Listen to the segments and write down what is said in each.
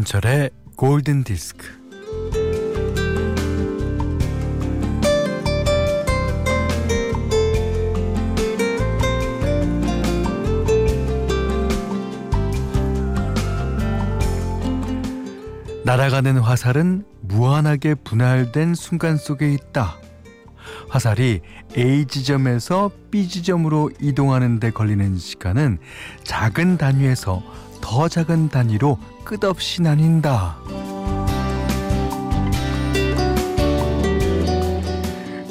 김현철의 골든 디스크. 날아가는 화살은 무한하게 분할된 순간 속에 있다. 화살이 A 지점에서 B 지점으로 이동하는 데 걸리는 시간은 작은 단위에서 더 작은 단위로 끝없이 나뉜다.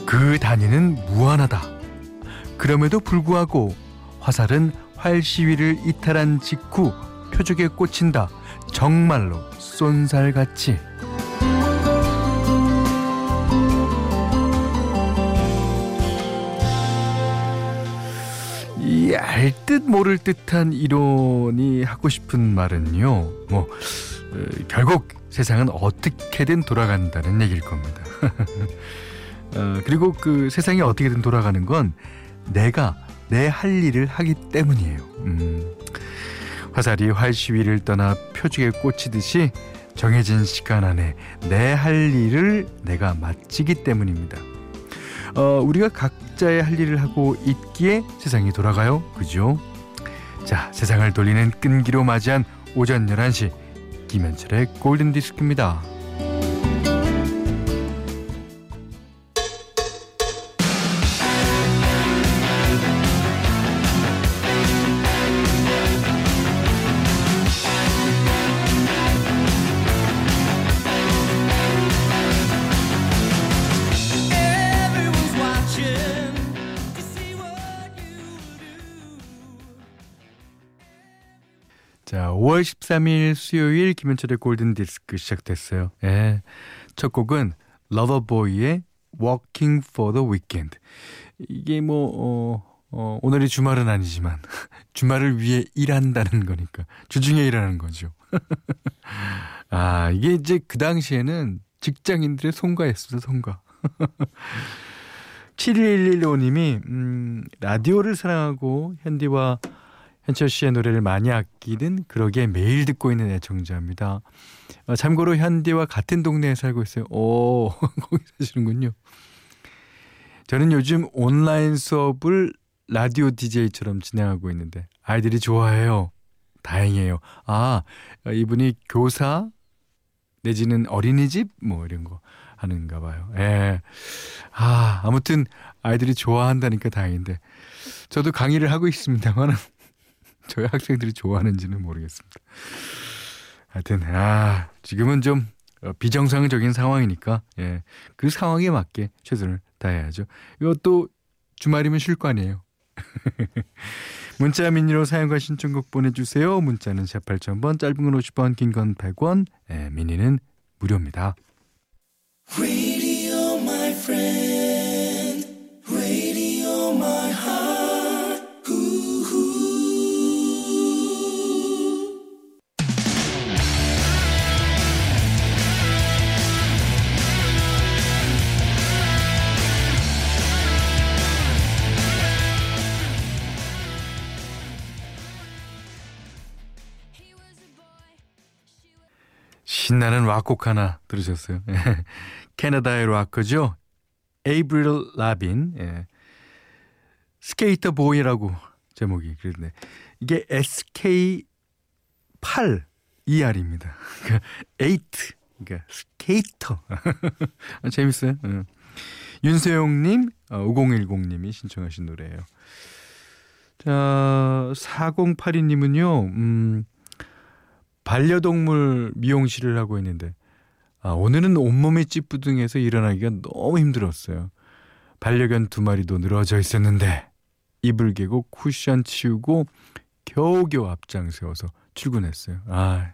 그 단위는 무한하다. 그럼에도 불구하고 화살은 활 시위를 이탈한 직후 표적에 꽂힌다. 정말로 쏜살같이. 알듯 모를 듯한 이론이 하고 싶은 말은요. 뭐 어, 결국 세상은 어떻게든 돌아간다는 얘기일 겁니다. 어, 그리고 그 세상이 어떻게든 돌아가는 건 내가 내 할 일을 하기 때문이에요. 음, 화살이 활 시위를 떠나 표적에 꽂히듯이 정해진 시간 안에 내 할 일을 내가 마치기 때문입니다. 어, 우리가 각자의 할 일을 하고 있기에 세상이 돌아가요. 그죠? 자, 세상을 돌리는 끈기로 맞이한 오전 11시 김현철의 골든 디스크입니다. 5월 13일 수요일 김현철의 골든 디스크 시작됐어요. 예. 첫 곡은 러버보이의 Walking for the Weekend. 이게 뭐 어, 어, 오늘이 주말은 아니지만 주말을 위해 일한다는 거니까 주중에 일하는 거죠. 아, 이게 이제 그 당시에는 직장인들의 송가였습니다. 송가. 7115님이 음, 라디오를 사랑하고 현디와 현철 씨의 노래를 많이 아끼는 그러기에 매일 듣고 있는 애청자입니다. 어, 참고로 현디와 같은 동네에 살고 있어요. 오, 거기 사시는군요. 저는 요즘 온라인 수업을 라디오 DJ처럼 진행하고 있는데 아이들이 좋아해요. 다행이에요. 아, 이분이 교사 내지는 어린이집 뭐 이런 거 하는가 봐요. 예. 아, 아무튼 아이들이 좋아한다니까 다행인데 저도 강의를 하고 있습니다만 저희 학생들이 좋아하는지는 모르겠습니다. 하여튼 아, 지금은 좀 어, 비정상적인 상황이니까 예. 그 상황에 맞게 최선을 다해야죠. 이것도 주말이면 쉴 거 아니에요. 문자 미니로 사용과 신청곡 보내주세요. 문자는 샵 8000번, 짧은 건 50원, 긴 건 100원, 예, 미니는 무료입니다. 나는 락곡 하나 들으셨어요. 예. 캐나다의 락커죠. 에이브릴 라빈. 예. Sk8er Boi라고 제목이 그랬네. 이게 SK8 ER입니다. 그러니까 8 그러니까 skater. 아, 재밌어요. 예. 윤세용님, 어, 5010 님이 신청하신 노래예요. 자, 4082 님은요, 음, 반려동물 미용실을 하고 있는데, 아, 오늘은 온몸이 찌뿌둥해서 일어나기가 너무 힘들었어요. 반려견 두 마리도 늘어져 있었는데, 이불 개고 쿠션 치우고 겨우겨우 앞장 세워서 출근했어요. 아,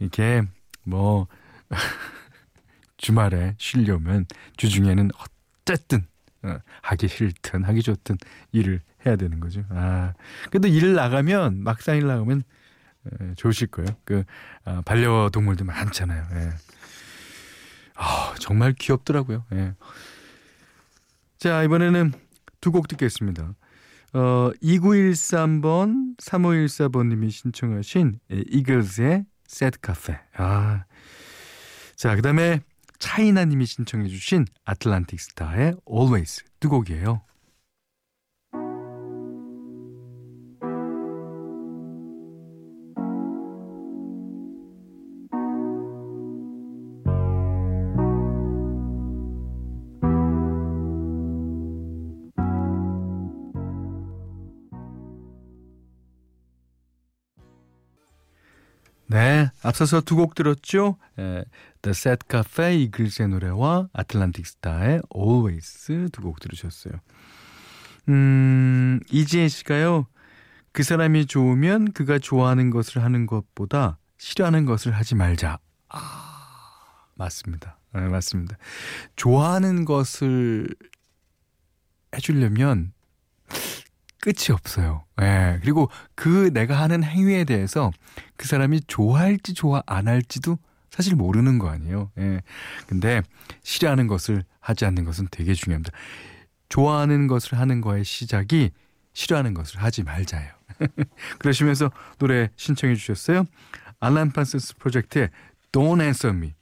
이게 뭐, 주말에 쉬려면 주중에는 어쨌든 어, 하기 싫든 하기 좋든 일을 해야 되는 거죠. 아, 근데 일 나가면 막상 일 나가면 에, 좋으실 거예요. 그 아, 반려동물들 많잖아요. 예. 아, 정말 귀엽더라고요. 예. 자, 이번에는 두 곡 듣겠습니다. 어, 2913번, 3514번님이 신청하신 예, 이글스의 새드 카페. 아. 자, 그 다음에 차이나 님이 신청해 주신 아틀란틱 스타의 Always 두 곡이에요. 네, 앞서서 두 곡 들었죠. 에, The Sad Cafe 이글스의 노래와 아틀란틱 스타의 Always 두 곡 들으셨어요. 음, 이지혜 씨가요. 그 사람이 좋으면 그가 좋아하는 것을 하는 것보다 싫어하는 것을 하지 말자. 아, 맞습니다. 네, 맞습니다. 좋아하는 것을 해주려면 끝이 없어요. 예. 그리고 그 내가 하는 행위에 대해서 그 사람이 좋아할지 좋아 안 할지도 사실 모르는 거 아니에요. 예. 근데 싫어하는 것을 하지 않는 것은 되게 중요합니다. 좋아하는 것을 하는 거의 시작이 싫어하는 것을 하지 말자예요. 그러시면서 노래 신청해 주셨어요. 알란 판슨스 프로젝트의 Don't Answer Me.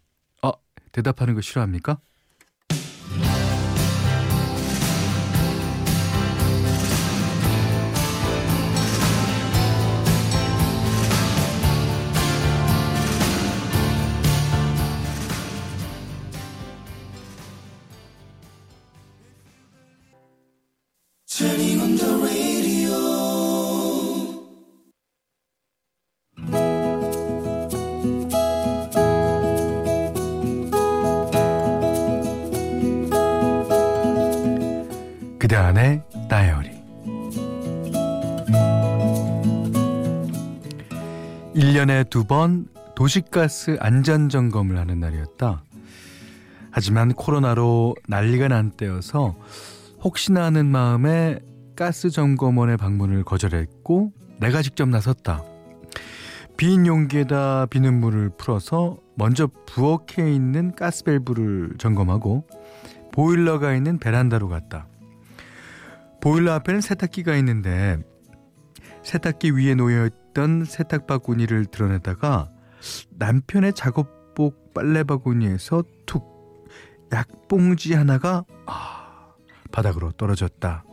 어, 대답하는 거 싫어합니까? 그대 안의 다이어리 1년에 두 번 도시가스 안전점검을 하는 날이었다. 하지만 코로나로 난리가 난 때여서 혹시나 하는 마음에 가스 점검원의 방문을 거절했고 내가 직접 나섰다. 빈 용기에다 비눗물을 풀어서 먼저 부엌에 있는 가스 밸브를 점검하고 보일러가 있는 베란다로 갔다. 보일러 앞에는 세탁기가 있는데 세탁기 위에 놓여 있던 세탁 바구니를 드러내다가 남편의 작업복 빨래 바구니에서 툭 약봉지 하나가 아, 바닥으로 떨어졌다.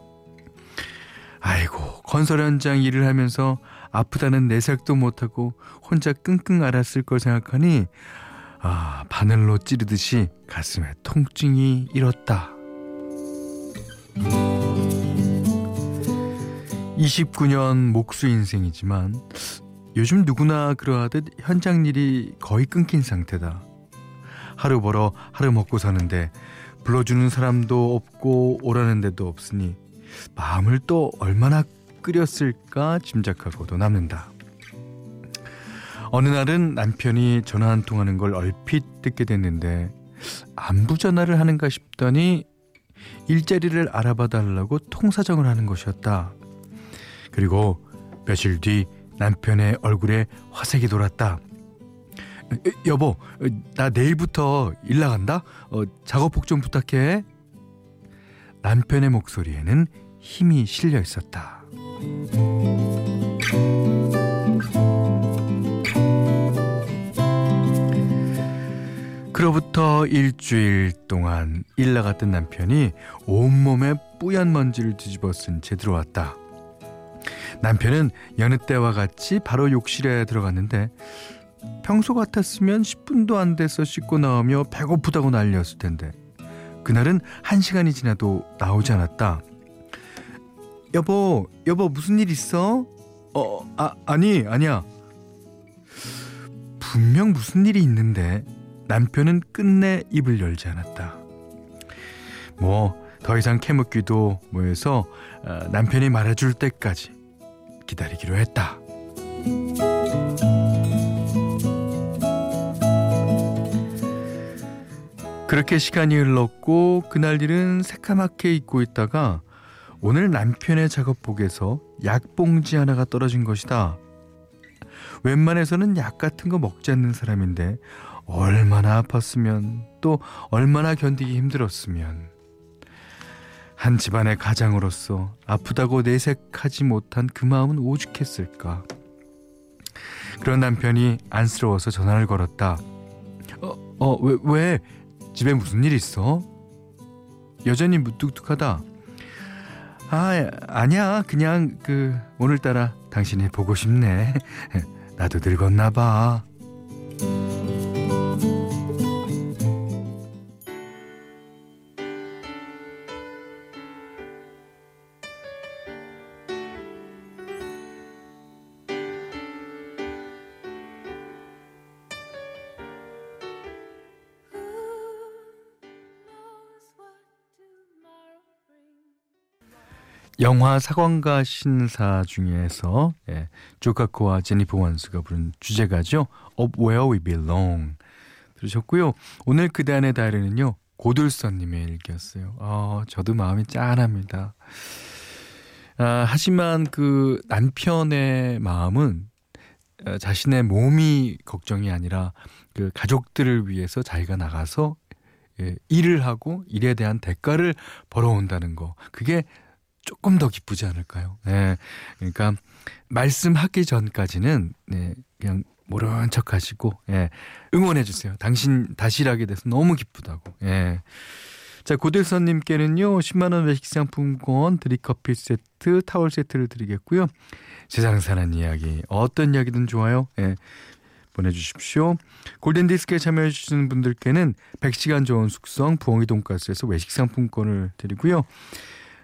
아이고 건설 현장 일을 하면서 아프다는 내색도 못하고 혼자 끙끙 앓았을 걸 생각하니 아 바늘로 찌르듯이 가슴에 통증이 일었다. 29년 목수 인생이지만 요즘 누구나 그러하듯 현장 일이 거의 끊긴 상태다. 하루 벌어 하루 먹고 사는데 불러주는 사람도 없고 오라는 데도 없으니 마음을 또 얼마나 끓였을까 짐작하고도 남는다. 어느 날은 남편이 전화 한 통하는 걸 얼핏 듣게 됐는데 안부 전화를 하는가 싶더니 일자리를 알아봐 달라고 통사정을 하는 것이었다. 그리고 며칠 뒤 남편의 얼굴에 화색이 돌았다. 에, 여보, 어, 나 내일부터 일 나간다. 어, 작업복 좀 부탁해. 남편의 목소리에는 힘이 실려 있었다. 그로부터 일주일 동안 일 나갔던 남편이 온몸에 뿌연 먼지를 뒤집어 쓴 채 들어왔다. 남편은 여느 때와 같이 바로 욕실에 들어갔는데 평소 같았으면 10분도 안 돼서 씻고 나오며 배고프다고 난리였을 텐데 그날은 한 시간이 지나도 나오지 않았다. 여보, 여보 무슨 일 있어? 어, 아, 아니, 아니야. 분명 무슨 일이 있는데 남편은 끝내 입을 열지 않았다. 뭐 더 이상 캐묻기도 뭐해서 어, 남편이 말해줄 때까지 기다리기로 했다. 그렇게 시간이 흘렀고 그날 일은 새카맣게 잊고 있다가 오늘 남편의 작업복에서 약봉지 하나가 떨어진 것이다. 웬만해서는 약 같은 거 먹지 않는 사람인데 얼마나 아팠으면 또 얼마나 견디기 힘들었으면 한 집안의 가장으로서 아프다고 내색하지 못한 그 마음은 오죽했을까. 그런 남편이 안쓰러워서 전화를 걸었다. 어, 어, 왜, 왜? 집에 무슨 일 있어? 여전히 무뚝뚝하다. 아, 아니야. 그냥 그 오늘따라 당신이 보고 싶네. 나도 늙었나 봐. 영화 사관가 신사 중에서 예, 조카코와 제니퍼 원스가 부른 주제가죠. Up Where We Belong 들으셨고요. 오늘 그대 안의 다이리는요. 고들선님의 일기였어요. 아, 저도 마음이 짠합니다. 아, 하지만 그 남편의 마음은 어, 자신의 몸이 걱정이 아니라 그 가족들을 위해서 자기가 나가서 예, 일을 하고 일에 대한 대가를 벌어온다는 거. 그게 조금 더 기쁘지 않을까요? 네. 그러니까 말씀하기 전까지는 네, 그냥 모른 척 하시고 예. 응원해 주세요. 당신 다시 일하게 돼서 너무 기쁘다고. 예. 자, 고들선 님께는요. 10만 원 외식 상품권, 드립커피 세트, 타월 세트를 드리겠고요. 세상 사는 이야기, 어떤 이야기든 좋아요. 예. 보내주십시오. 골든디스크에 참여해주시는 분들께는 100시간 좋은 숙성 부엉이 돈가스에서 외식 상품권을 드리고요.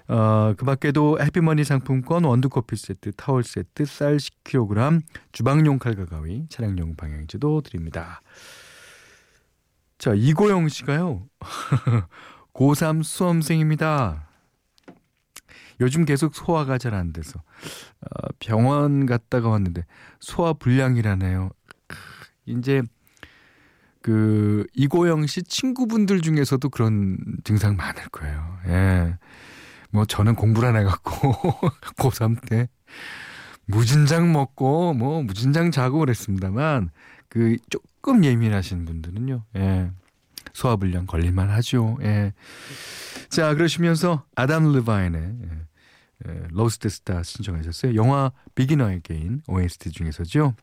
어, 그 밖에도 해피머니 상품권, 원두커피 세트, 타월 세트, 쌀 10kg, 주방용 칼과 가위, 차량용 방향지도 드립니다. 자, 이고영 씨가요. 고3 수험생입니다. 요즘 계속 소화가 잘 안 돼서 어, 병원 갔다가 왔는데 소화 불량이라네요. 이제 그 이고영 씨 친구분들 중에서도 그런 증상 많을 거예요. 예. 뭐 저는 공부를 안 해갖고 고3 때 무진장 먹고 뭐 무진장 자고 그랬습니다만 그 조금 예민하신 분들은요. 예. 소화불량 걸릴만 하죠. 예. 자, 그러시면서 아담 르바인의 예. 예, 로스트 스타 신청하셨어요. 영화 비기너의 게인 OST 중에서죠.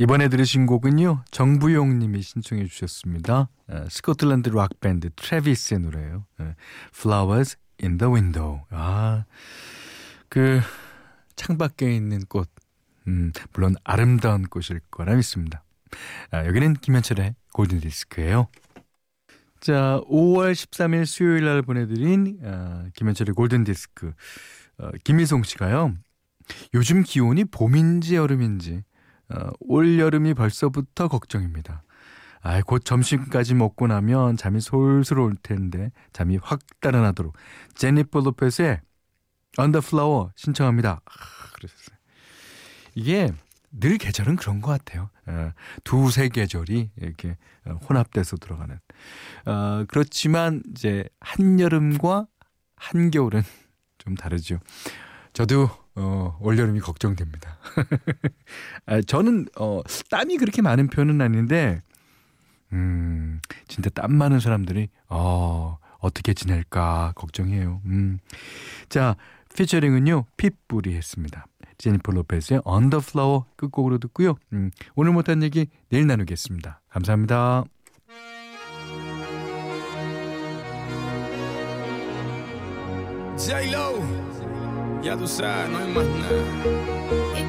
이번에 들으신 곡은요 정부용 님이 신청해 주셨습니다. 에, 스코틀랜드 락밴드 트래비스의 노래예요. 에, Flowers in the Window. 아 그 창밖에 있는 꽃. 음, 물론 아름다운 꽃일 거라 믿습니다. 아, 여기는 김현철의 골든디스크예요. 자 5월 13일 수요일 날 보내드린 아, 김현철의 골든디스크. 어, 김희송 씨가요 요즘 기온이 봄인지 여름인지 어, 올 여름이 벌써부터 걱정입니다. 아, 곧 점심까지 먹고 나면 잠이 솔솔 올 텐데 잠이 확 달아나도록 제니퍼 로페스의 Flower 신청합니다. 아, 그러셨어요. 이게 늘 계절은 그런 것 같아요. 어, 두세 계절이 이렇게 어, 혼합돼서 들어가는. 어, 그렇지만 이제 한 여름과 한 겨울은 좀 다르죠. 저도 어, 올여름이 걱정됩니다. 아, 저는 어, 땀이 그렇게 많은 편은 아닌데 음, 진짜 땀 많은 사람들이 어, 어떻게 지낼까 걱정해요. 음. 자, 피처링은요. 핏불이 했습니다. 제니퍼 로페스의 언더플라워 끝곡으로 듣고요. 음, 오늘 못한 얘기 내일 나누겠습니다. 감사합니다. J-Lo. Ya tú sabes, no hay más nada.